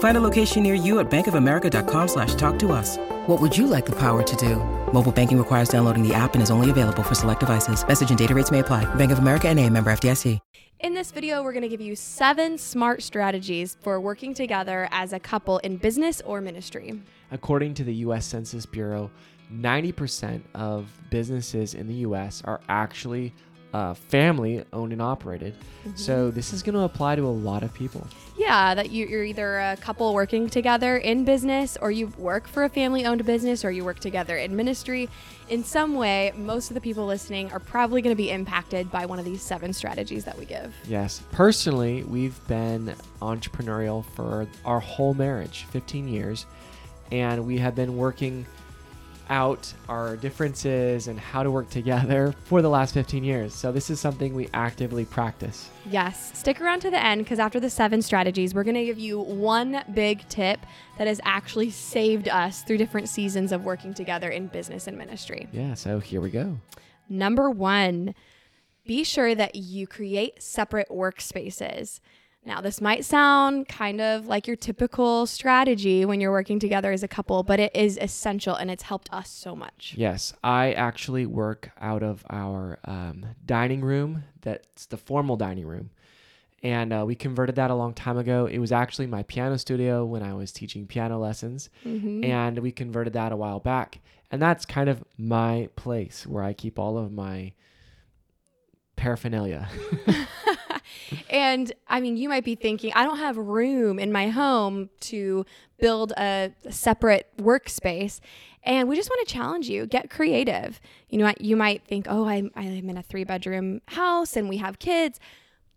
Find a location near you at bankofamerica.com slash talk to us. What would you like the power to do? Mobile banking requires downloading the app and is only available for select devices. Message and data rates may apply. Bank of America and a member FDIC. In this video, we're going to give you seven smart strategies for working together as a couple in business or ministry. According to the US Census Bureau, 90% of businesses in the US are actually uh, family owned and operated. Mm-hmm. So this is going to apply to a lot of people. Yeah, that you, you're either a couple working together in business, or you work for a family owned business, or you work together in ministry. In some way, most of the people listening are probably going to be impacted by one of these seven strategies that we give. Yes. Personally, we've been entrepreneurial for our whole marriage, 15 years, and we have been working out our differences and how to work together for the last 15 years. So this is something we actively practice. Yes, stick around to the end because after the seven strategies, we're going to give you one big tip that has actually saved us through different seasons of working together in business and ministry. Yeah, so here we go. Number one, be sure that you create separate workspaces. Now, this might sound kind of like your typical strategy when you're working together as a couple, but it is essential and it's helped us so much. Yes, I actually work out of our um, dining room. That's the formal dining room. And uh, we converted that a long time ago. It was actually my piano studio when I was teaching piano lessons. And we converted that a while back. And that's kind of my place where I keep all of my paraphernalia. And I mean, you might be thinking, I don't have room in my home to build a separate workspace. And we just want to challenge you get creative. You know, you might think, oh, I'm, I'm in a three bedroom house and we have kids.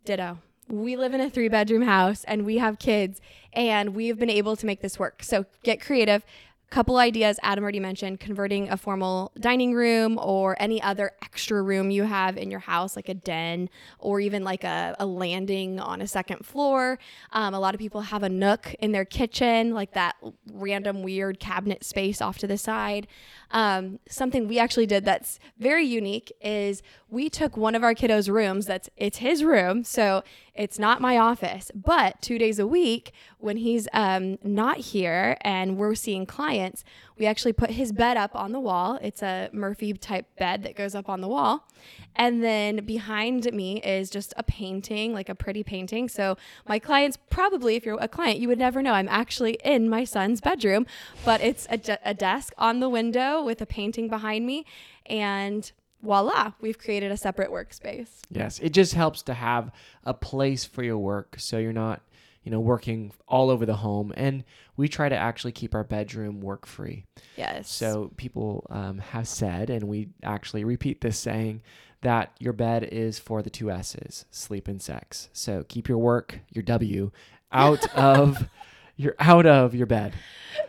Ditto. We live in a three bedroom house and we have kids, and we've been able to make this work. So get creative couple ideas Adam already mentioned converting a formal dining room or any other extra room you have in your house, like a den or even like a, a landing on a second floor. Um, a lot of people have a nook in their kitchen, like that random weird cabinet space off to the side. Um, something we actually did that's very unique is we took one of our kiddos' rooms that's it's his room, so it's not my office, but two days a week when he's um, not here and we're seeing clients, we actually put his bed up on the wall. It's a Murphy type bed that goes up on the wall. And then behind me is just a painting, like a pretty painting. So my clients probably, if you're a client, you would never know I'm actually in my son's bedroom, but it's a, de- a desk on the window with a painting behind me. And voila, we've created a separate workspace. Yes, it just helps to have a place for your work so you're not, you know, working all over the home. And we try to actually keep our bedroom work free. Yes. So people um, have said, and we actually repeat this saying, that your bed is for the two S's, sleep and sex. So keep your work, your W, out of you're out of your bed.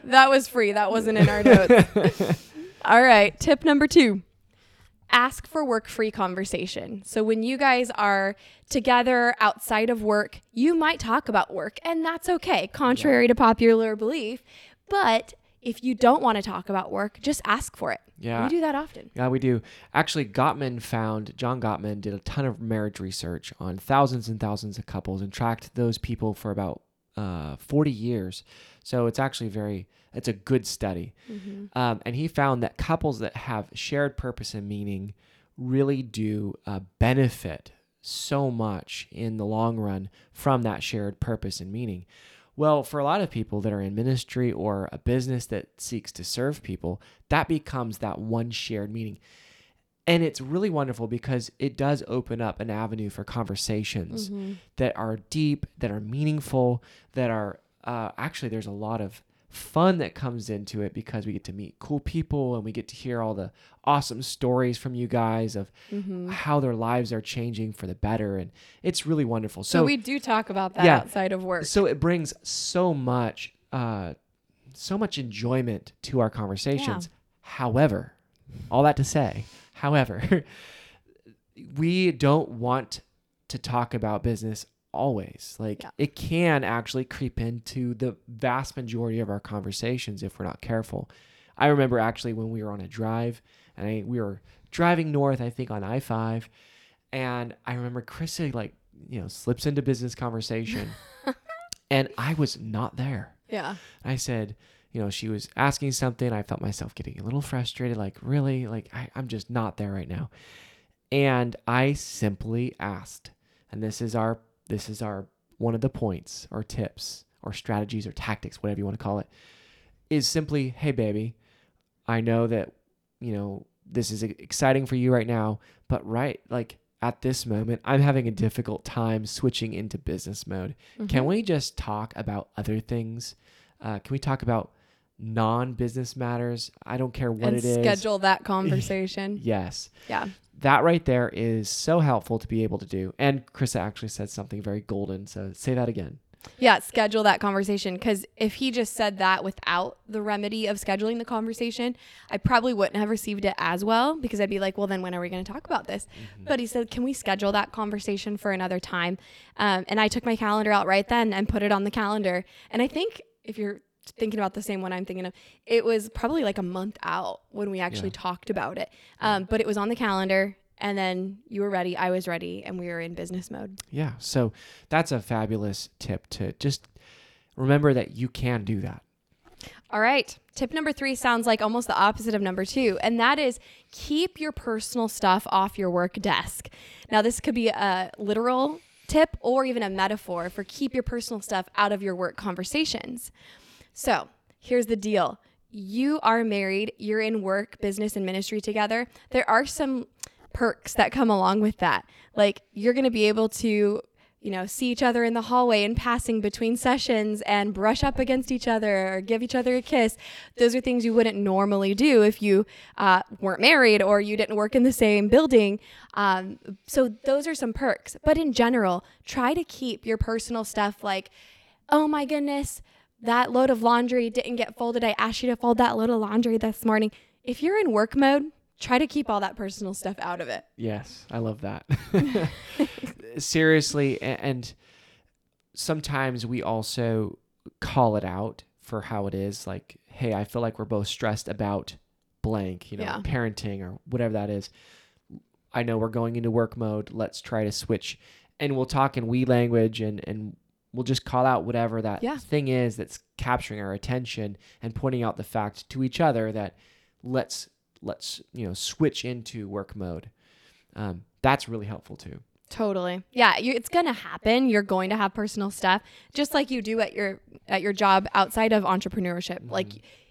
that was free. That wasn't in our notes. All right. Tip number two ask for work free conversation. So when you guys are together outside of work, you might talk about work, and that's okay, contrary to popular belief. But if you don't want to talk about work, just ask for it. Yeah. We do that often. Yeah, we do. Actually, Gottman found, John Gottman did a ton of marriage research on thousands and thousands of couples and tracked those people for about uh, 40 years. So it's actually very, it's a good study. Um, and he found that couples that have shared purpose and meaning really do uh, benefit so much in the long run from that shared purpose and meaning. Well, for a lot of people that are in ministry or a business that seeks to serve people, that becomes that one shared meaning. And it's really wonderful because it does open up an avenue for conversations that are deep, that are meaningful, that are uh, actually, there's a lot of fun that comes into it because we get to meet cool people and we get to hear all the awesome stories from you guys of how their lives are changing for the better. And it's really wonderful. So, So, we do talk about that Yeah. outside of work. so it brings so much, uh, so much enjoyment to our conversations. However, all that to say, however, we don't want to talk about business always. Like Yeah. it can actually creep into the vast majority of our conversations if we're not careful. I remember actually when we were on a drive and I, we were driving north, I think on I 5, and I remember Chrissy, like, you know, slips into business conversation and I was not there. yeah. I said, you know, she was asking something. I felt myself getting a little frustrated, like, really? Like, I, I'm just not there right now. And I simply asked, and this is our, this is our, one of the points or tips or strategies or tactics, whatever you want to call it, is simply, hey, baby, I know that, you know, this is exciting for you right now, but right, like, at this moment, I'm having a difficult time switching into business mode. Can we just talk about other things? Uh, can we talk about non-business matters? I don't care what and it is. schedule that conversation. Yes, yeah. that right there is so helpful to be able to do. And Krista actually said something very golden. So say that again. Yeah, schedule that conversation. Because if he just said that without the remedy of scheduling the conversation, I probably wouldn't have received it as well because I'd be like, well, then when are we going to talk about this? But he said, can we schedule that conversation for another time? Um, and I took my calendar out right then and put it on the calendar. And I think if you're thinking about the same one I'm thinking of, it was probably like a month out when we actually Yeah. talked about it. Um, but it was on the calendar. And then you were ready, I was ready, and we were in business mode. Yeah. So that's a fabulous tip to just remember that you can do that. All right. Tip number three sounds like almost the opposite of number two, and that is keep your personal stuff off your work desk. Now, this could be a literal tip or even a metaphor for keep your personal stuff out of your work conversations. So, here's the deal you are married, you're in work, business, and ministry together. There are some perks that come along with that. Like, you're going to be able to you know, see each other in the hallway and passing between sessions and brush up against each other or give each other a kiss. Those are things you wouldn't normally do if you uh, weren't married or you didn't work in the same building. Um, so those are some perks. But in general, try to keep your personal stuff like, oh my goodness, that load of laundry didn't get folded. I asked you to fold that load of laundry this morning. If you're in work mode, try to keep all that personal stuff out of it. Yes, I love that. Seriously, and sometimes we also call it out for how it is. Like, hey, I feel like we're both stressed about blank, you know, Yeah. parenting or whatever that is. I know we're going into work mode. Let's try to switch. And we'll talk in we language and, and we'll just call out whatever that Yeah. thing is that's capturing our attention and pointing out the fact to each other that let's let's you know switch into work mode. Um, that's really helpful too. Totally. Yeah, you, it's going to happen. You're going to have personal stuff just like you do at your at your job outside of entrepreneurship. Like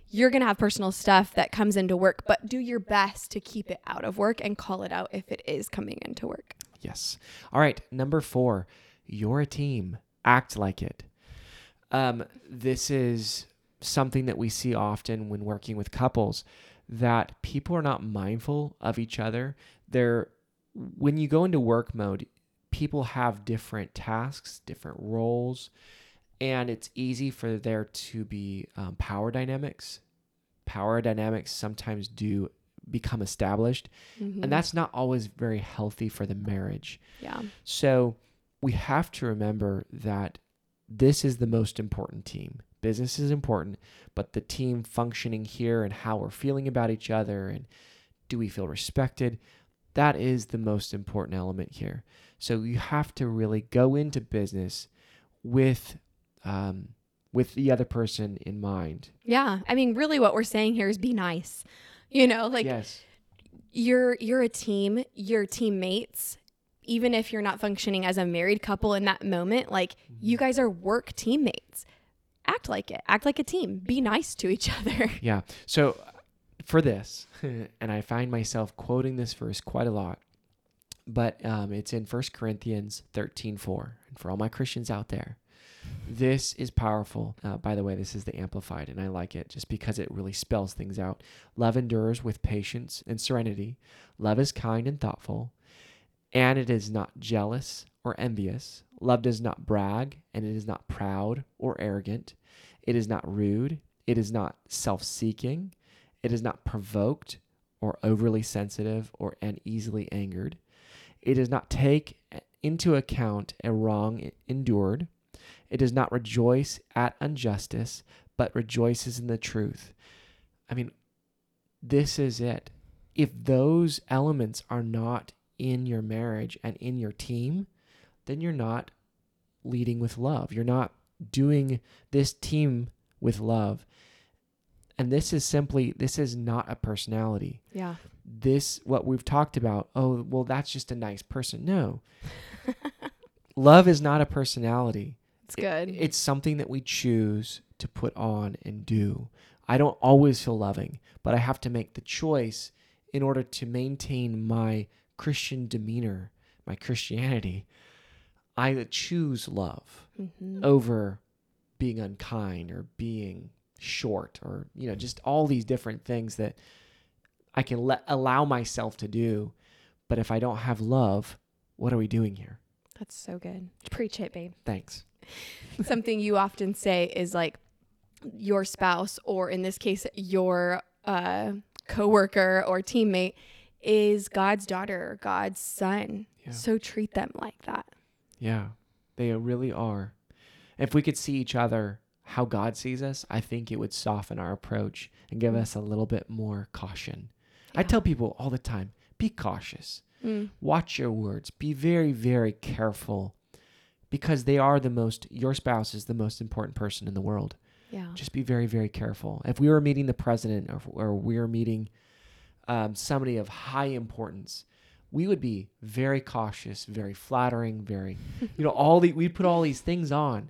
you're going to have personal stuff that comes into work, but do your best to keep it out of work and call it out if it is coming into work. Yes. All right. Number four, you're a team. Act like it. Um, this is something that we see often when working with couples that people are not mindful of each other. They're when you go into work mode, people have different tasks, different roles, and it's easy for there to be um, power dynamics. Power dynamics sometimes do become established, and that's not always very healthy for the marriage. Yeah. So we have to remember that this is the most important team. Business is important, but the team functioning here and how we're feeling about each other and do we feel respected? That is the most important element here. So you have to really go into business with um, with the other person in mind. Yeah. I mean, really what we're saying here is be nice. You know, like yes. you're you're a team, you're teammates. Even if you're not functioning as a married couple in that moment, like you guys are work teammates. Act like it. Act like a team. Be nice to each other. Yeah. So for this, and I find myself quoting this verse quite a lot, but um, it's in 1 Corinthians 13 4. And for all my Christians out there, this is powerful. Uh, by the way, this is the Amplified, and I like it just because it really spells things out. Love endures with patience and serenity. Love is kind and thoughtful, and it is not jealous or envious. Love does not brag, and it is not proud or arrogant. It is not rude. It is not self seeking. It is not provoked or overly sensitive or uneasily angered. It does not take into account a wrong endured. It does not rejoice at injustice, but rejoices in the truth. I mean, this is it. If those elements are not in your marriage and in your team, then you're not leading with love. You're not doing this team with love. And this is simply, this is not a personality. Yeah. This, what we've talked about, oh, well, that's just a nice person. No. love is not a personality. It's good. It- it's something that we choose to put on and do. I don't always feel loving, but I have to make the choice in order to maintain my Christian demeanor, my Christianity. I choose love Mhm. over being unkind or being short or you know just all these different things that I can let allow myself to do but if I don't have love what are we doing here That's so good. Preach it, babe. thanks Something you often say is like your spouse, or in this case, your uh, coworker or teammate, is God's daughter or God's son. Yeah. So treat them like that. yeah they really are if we could see each other how God sees us I think it would soften our approach and give us a little bit more caution I tell people all the time be cautious Mm. watch your words be very very careful because they are the most your spouse is the most important person in the world Yeah. just be very very careful if we were meeting the president or, or we were meeting um, somebody of high importance we would be very cautious very flattering very you know all the we put all these things on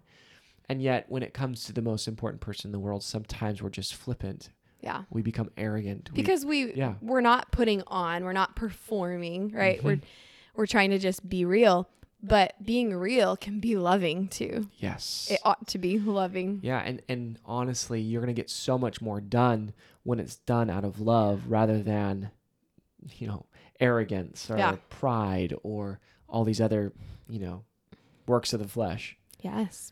and yet when it comes to the most important person in the world sometimes we're just flippant Yeah. we become arrogant we- Because we yeah. we're not putting on, we're not performing, right? Mm-hmm. We're we're trying to just be real. But being real can be loving too. yes It ought to be loving. Yeah, and and honestly, you're gonna get so much more done when it's done out of love rather than, you know, arrogance or Yeah. pride or all these other, you know, works of the flesh. Yes.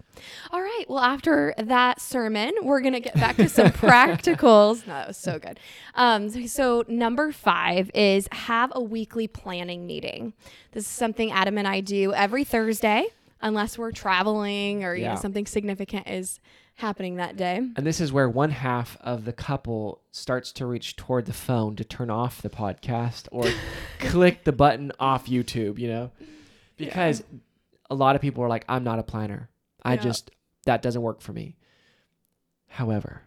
All right. Well, after that sermon, we're going to get back to some practicals. No, that was so good. Um, so, so number five is have a weekly planning meeting. This is something Adam and I do every Thursday, unless we're traveling or you Yeah. know something significant is happening that day. And this is where one half of the couple starts to reach toward the phone to turn off the podcast or click the button off YouTube, you know? Because a lot of people are like, I'm not a planner. I Yeah. just, that doesn't work for me. However,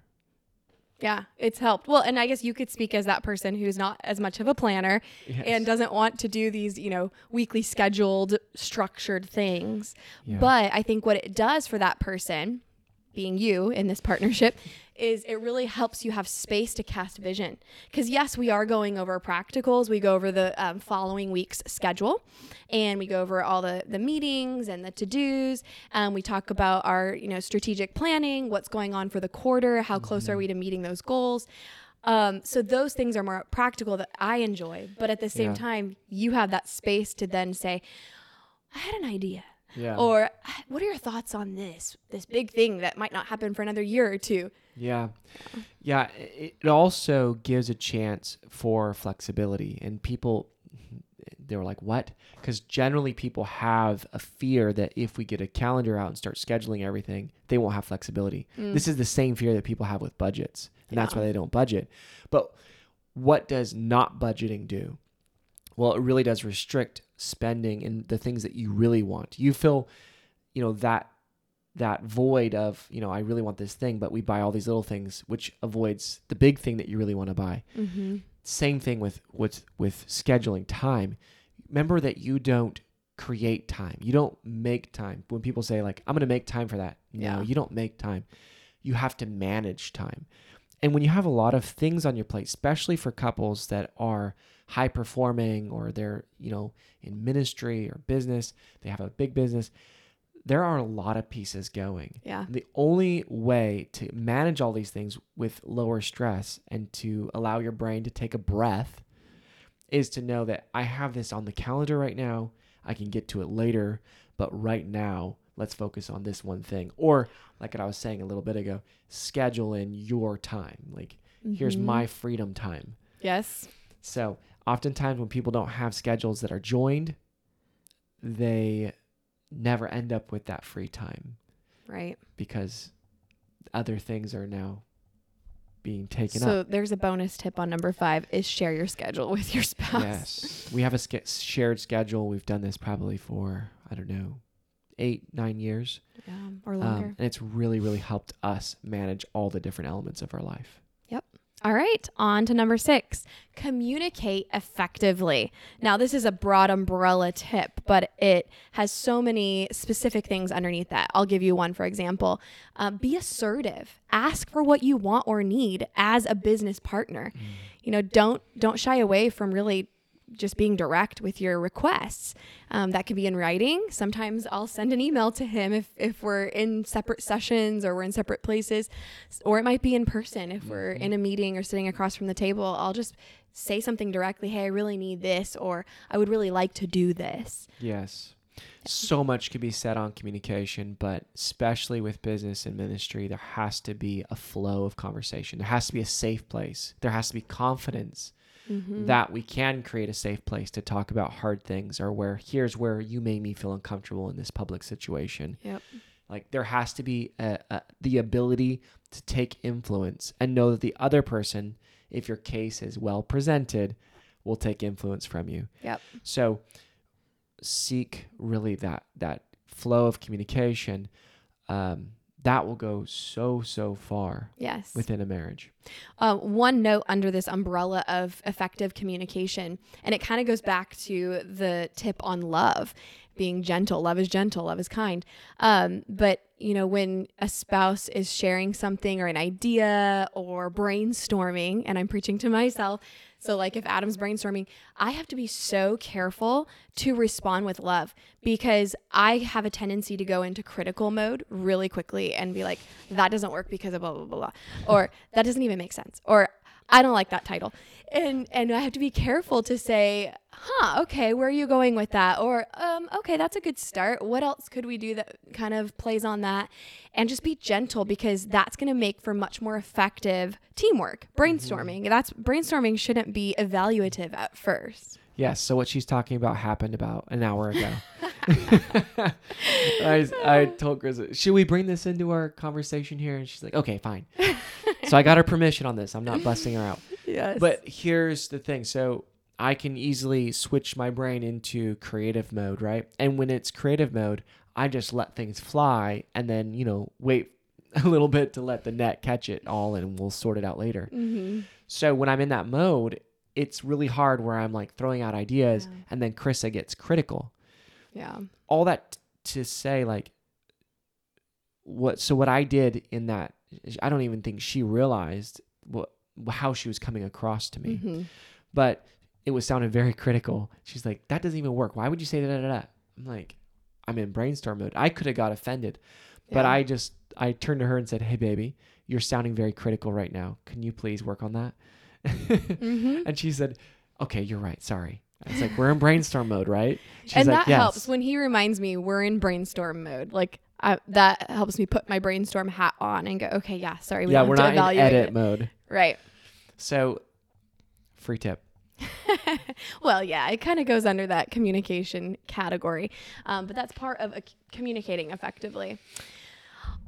Yeah, it's helped. Well, and I guess you could speak as that person who's not as much of a planner yes. and doesn't want to do these, you know, weekly scheduled, structured things. Yeah. But I think what it does for that person, being you in this partnership, is it really helps you have space to cast vision. Because yes, we are going over practicals. We go over the um, following week's schedule, and we go over all the the meetings and the to dos. Um, we talk about our you know strategic planning, what's going on for the quarter, how close are we to meeting those goals. Um, so those things are more practical that I enjoy, but at the same Yeah. time, you have that space to then say, "I had an idea." Yeah. Or ah, what are your thoughts on this this big thing that might not happen for another year or two? Yeah. Uh-huh. Yeah. It also gives a chance for flexibility. And people, they were like, what? Because generally people have a fear that if we get a calendar out and start scheduling everything, they won't have flexibility. Mm. This is the same fear that people have with budgets. And that's why they don't budget. But what does not budgeting do? Well, it really does restrict spending in the things that you really want. You feel, you know, that that void of, you know, I really want this thing, but we buy all these little things, which avoids the big thing that you really want to buy. Mm-hmm. Same thing with with with scheduling time. Remember that you don't create time. You don't make time. When people say like, "I'm going to make time for that," no, Yeah. you don't make time. You have to manage time. And when you have a lot of things on your plate, especially for couples that are high performing or they're, you know, in ministry or business, they have a big business, there are a lot of pieces going. Yeah. The only way to manage all these things with lower stress and to allow your brain to take a breath is to know that I have this on the calendar right now. I can get to it later, but right now, let's focus on this one thing. Or, like what I was saying a little bit ago, schedule in your time. Like, here's Mhm. my freedom time. Yes. So, oftentimes when people don't have schedules that are joined, they never end up with that free time Right. because other things are now being taken so up. So there's a bonus tip on number five is share your schedule with your spouse. Yes. We have a ske- shared schedule. We've done this probably for, I don't know, eight, nine years. Yeah. Or Um, longer. and it's really, really helped us manage all the different elements of our life. All right, on to number six communicate effectively. Now, this is a broad umbrella tip, but it has so many specific things underneath that. I'll give you one for example. Um, be assertive. Ask for what you want or need as a business partner. You know, don't don't shy away from really just being direct with your requests. Um, that could be in writing. Sometimes I'll send an email to him if, if we're in separate sessions or we're in separate places, or it might be in person. If we're in a meeting or sitting across from the table, I'll just say something directly. Hey, I really need this, or I would really like to do this. Yes. So much can be said on communication, but especially with business and ministry, there has to be a flow of conversation. There has to be a safe place. There has to be confidence Mm-hmm. that we can create a safe place to talk about hard things or where here's where you made me feel uncomfortable in this public situation. Yep. Like there has to be a, a, the ability to take influence and know that the other person, if your case is well presented, will take influence from you. Yep. So seek really that that flow of communication. Um, that will go so so far Yes. within a marriage. uh, one note under this umbrella of effective communication, and it kind of goes back to the tip on love, being gentle. Love is gentle, love is kind. Um, but you know, when a spouse is sharing something or an idea or brainstorming, and I'm preaching to myself. So, like if Adam's brainstorming, I have to be so careful to respond with love because I have a tendency to go into critical mode really quickly and be like, that doesn't work because of blah, blah, blah, blah. Or that doesn't even make sense. Or I don't like that title. And and I have to be careful to say, huh, okay, where are you going with that? Or um, okay, that's a good start. What else could we do that kind of plays on that? And just be gentle because that's gonna make for much more effective teamwork. Brainstorming. That's brainstorming shouldn't be evaluative at first. Yes. So what she's talking about happened about an hour ago. I, I told Chris, should we bring this into our conversation here? And she's like, okay, fine. so I got her permission on this. I'm not busting her out. Yes. But here's the thing. So I can easily switch my brain into creative mode, right? And when it's creative mode, I just let things fly and then, you know, wait a little bit to let the net catch it all and we'll sort it out later. mm-hmm. So when I'm in that mode, it's really hard where I'm like throwing out ideas Yeah. and then Krista gets critical. Yeah. All that t- to say like what so what I did in that I don't even think she realized what how she was coming across to me. Mm-hmm. But it was sounding very critical. She's like, "That doesn't even work. Why would you say that?" I'm like, "I'm in brainstorm mode." I could have got offended, but Yeah. I just I turned to her and said, "Hey, baby, you're sounding very critical right now. Can you please work on that?" Mm-hmm. And she said, "Okay, you're right. Sorry." It's like, "We're in brainstorm mode, right?" She's and like, that "Yes." helps when he reminds me we're in brainstorm mode. Like I, that helps me put my brainstorm hat on and go, okay, yeah, sorry, we yeah, we're not in edit it. mode. Right. So, free tip. well, yeah, it kind of goes under that communication category, um, but that's part of communicating effectively.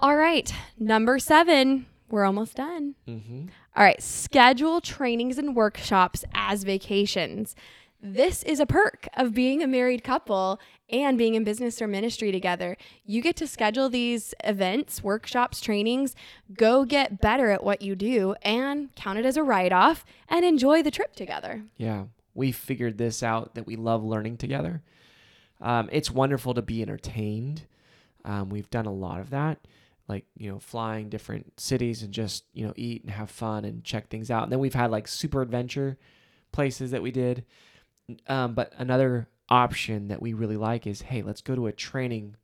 All right, number seven. We're almost done. Mm-hmm. All right, schedule trainings and workshops as vacations. This is a perk of being a married couple and being in business or ministry together. You get to schedule these events, workshops, trainings, go get better at what you do, and count it as a write off and enjoy the trip together. Yeah, we figured this out that we love learning together. Um, it's wonderful to be entertained. Um, we've done a lot of that, like you know flying different cities and just you know eat and have fun and check things out and then we've had like super adventure places that we did um, but another option that we really like is hey let's go to a training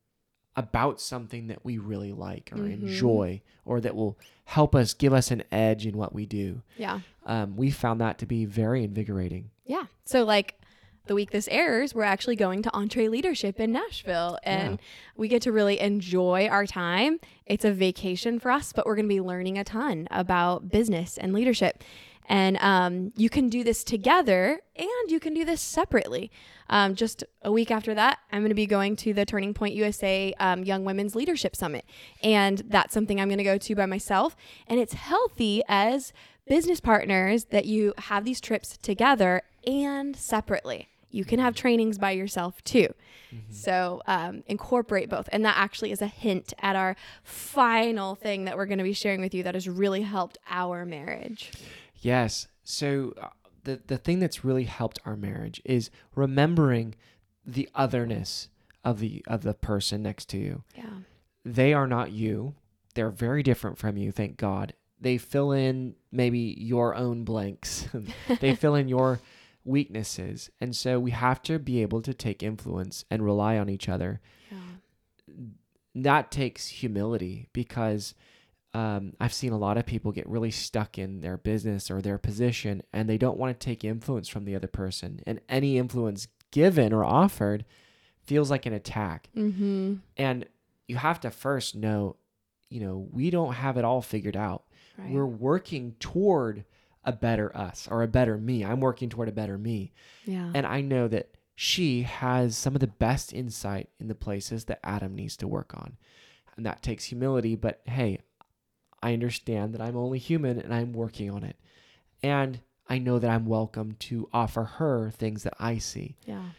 about something that we really like or Mhm. enjoy or that will help us give us an edge in what we do Yeah. um, we found that to be very invigorating Yeah. So like the week this airs, we're actually going to EntreLeadership in Nashville and we get to really enjoy our time. It's a vacation for us, but we're going to be learning a ton about business and leadership. And um, you can do this together and you can do this separately. Um, just a week after that, I'm going to be going to the Turning Point USA um, Young Women's Leadership Summit. And that's something I'm going to go to by myself. And it's healthy as business partners that you have these trips together and separately. You can have trainings by yourself too. So um, incorporate both. And that actually is a hint at our final thing that we're going to be sharing with you that has really helped our marriage. Yes. So uh, the the thing that's really helped our marriage is remembering the otherness of the of the person next to you. Yeah. They are not you. They're very different from you, thank God. They fill in maybe your own blanks. they fill in your weaknesses. And so we have to be able to take influence and rely on each other. Yeah. That takes humility because um, I've seen a lot of people get really stuck in their business or their position and they don't want to take influence from the other person. And any influence given or offered feels like an attack. Mm-hmm. And you have to first know, you know, we don't have it all figured out. Right. We're working toward a better us or a better me. I'm working toward a better me. yeah. And I know that she has some of the best insight in the places that Adam needs to work on. And that takes humility, but hey, I understand that I'm only human and I'm working on it. And I know that I'm welcome to offer her things that I see. yeah.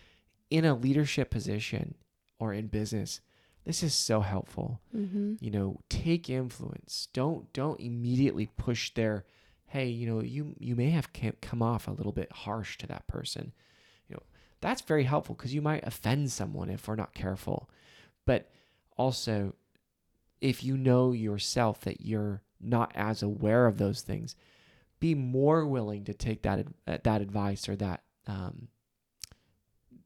In a leadership position or in business, this is so helpful. Mm-hmm. You know, take influence. Don't don't immediately push their hey, you know, you you may have come off a little bit harsh to that person. You know, that's very helpful because you might offend someone if we're not careful. But also if you know yourself that you're not as aware of those things, be more willing to take that uh, that advice or that um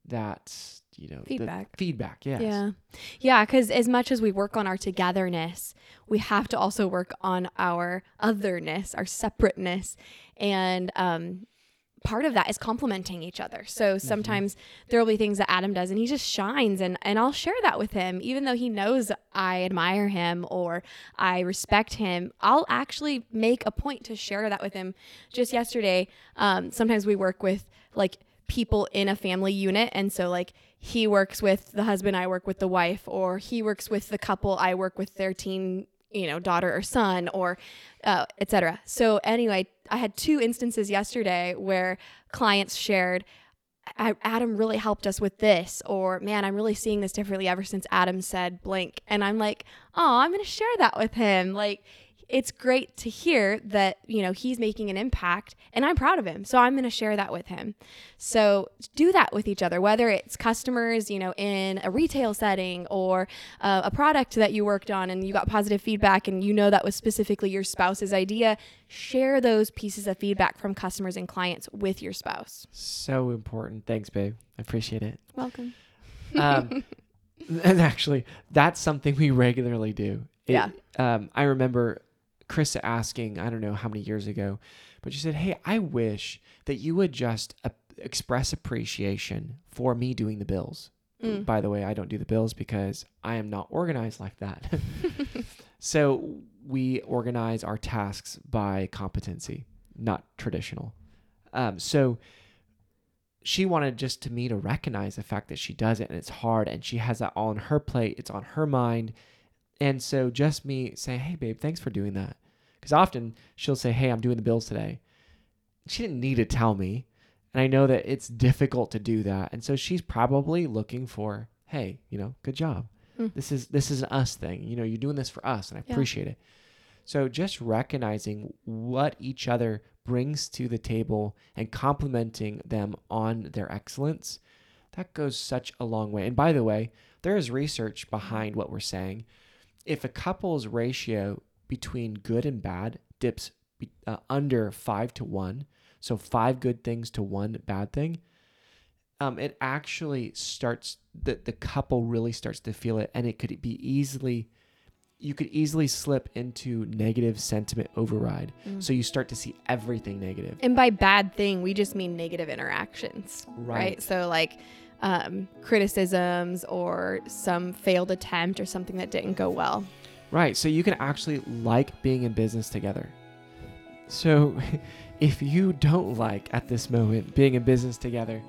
that you know Feedback. feedback yes Yeah. Yeah. Because as much as we work on our togetherness, we have to also work on our otherness, our separateness. And um, part of that is complementing each other. So sometimes there will be things that Adam does and he just shines and, and I'll share that with him, even though he knows I admire him or I respect him. I'll actually make a point to share that with him. Just yesterday, um, sometimes we work with like people in a family unit. And so, like, he works with the husband, I work with the wife, or he works with the couple, I work with their teen, you know, daughter or son, or uh, etc. So, anyway, I had two instances yesterday where clients shared. Adam really helped us with this, or man, I'm really seeing this differently ever since Adam said blank. And I'm like, oh, I'm going to share that with him. Like, it's great to hear that, you know, he's making an impact and I'm proud of him. So I'm going to share that with him. So do that with each other, whether it's customers, you know, in a retail setting or uh, a product that you worked on and you got positive feedback and you know that was specifically your spouse's idea. Share those pieces of feedback from customers and clients with your spouse. So important. Thanks, babe. I appreciate it. Welcome. Um, and actually, that's something we regularly do. It- Yeah. Um, I remember Krista asking, I don't know how many years ago, but she said, Hey, I wish that you would just uh, express appreciation for me doing the bills. Mm. By the way, I don't do the bills because I am not organized like that. so we organize our tasks by competency, not traditional. Um, so she wanted just to me to recognize the fact that she does it and it's hard and she has that all on her plate, it's on her mind. And so just me saying, hey, babe, thanks for doing that. Because often she'll say, hey, I'm doing the bills today. She didn't need to tell me. And I know that it's difficult to do that. And so she's probably looking for, hey, you know, good job. Mm. This is this is an us thing. You know, you're doing this for us and I Yeah. appreciate it. So just recognizing what each other brings to the table and complimenting them on their excellence, that goes such a long way. And by the way, there is research behind what we're saying. If a couple's ratio between good and bad dips uh, under five to one, so five good things to one bad thing, um, it actually starts the the couple really starts to feel it, and it could be easily you could easily slip into negative sentiment override. So you start to see everything negative. And by bad thing, we just mean negative interactions, right? Right. So like um, criticisms or some failed attempt or something that didn't go well. Right. So you can actually like being in business together. So if you don't like at this moment being in business together,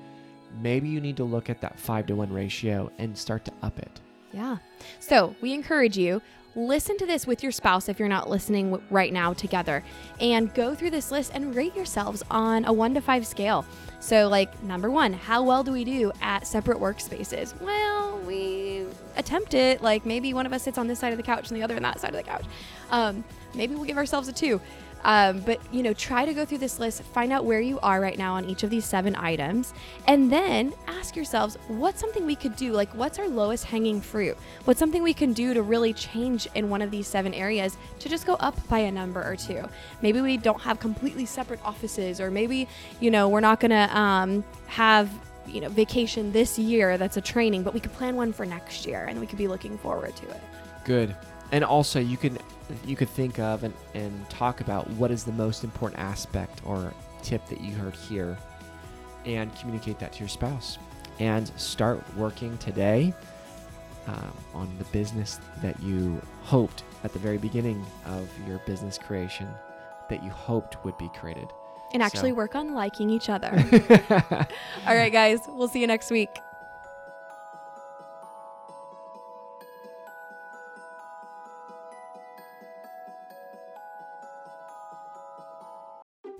maybe you need to look at that five to one ratio and start to up it. Yeah. So we encourage you listen to this with your spouse if you're not listening right now together and go through this list and rate yourselves on a one to five scale. So, like, number one, how well do we do at separate workspaces? Well, we attempt it. Like, maybe one of us sits on this side of the couch and the other on that side of the couch. Um, maybe we'll give ourselves a two. Um, but you know, try to go through this list, find out where you are right now on each of these seven items, and then ask yourselves, what's something we could do? Like, what's our lowest hanging fruit? What's something we can do to really change in one of these seven areas to just go up by a number or two? Maybe we don't have completely separate offices, or maybe you know we're not gonna um, have you know vacation this year. That's a training, but we could plan one for next year, and we could be looking forward to it. Good. And also you can you could think of and, and talk about what is the most important aspect or tip that you heard here and communicate that to your spouse. And start working today um, on the business that you hoped at the very beginning of your business creation that you hoped would be created. And actually So- work on liking each other. All right, guys, we'll see you next week.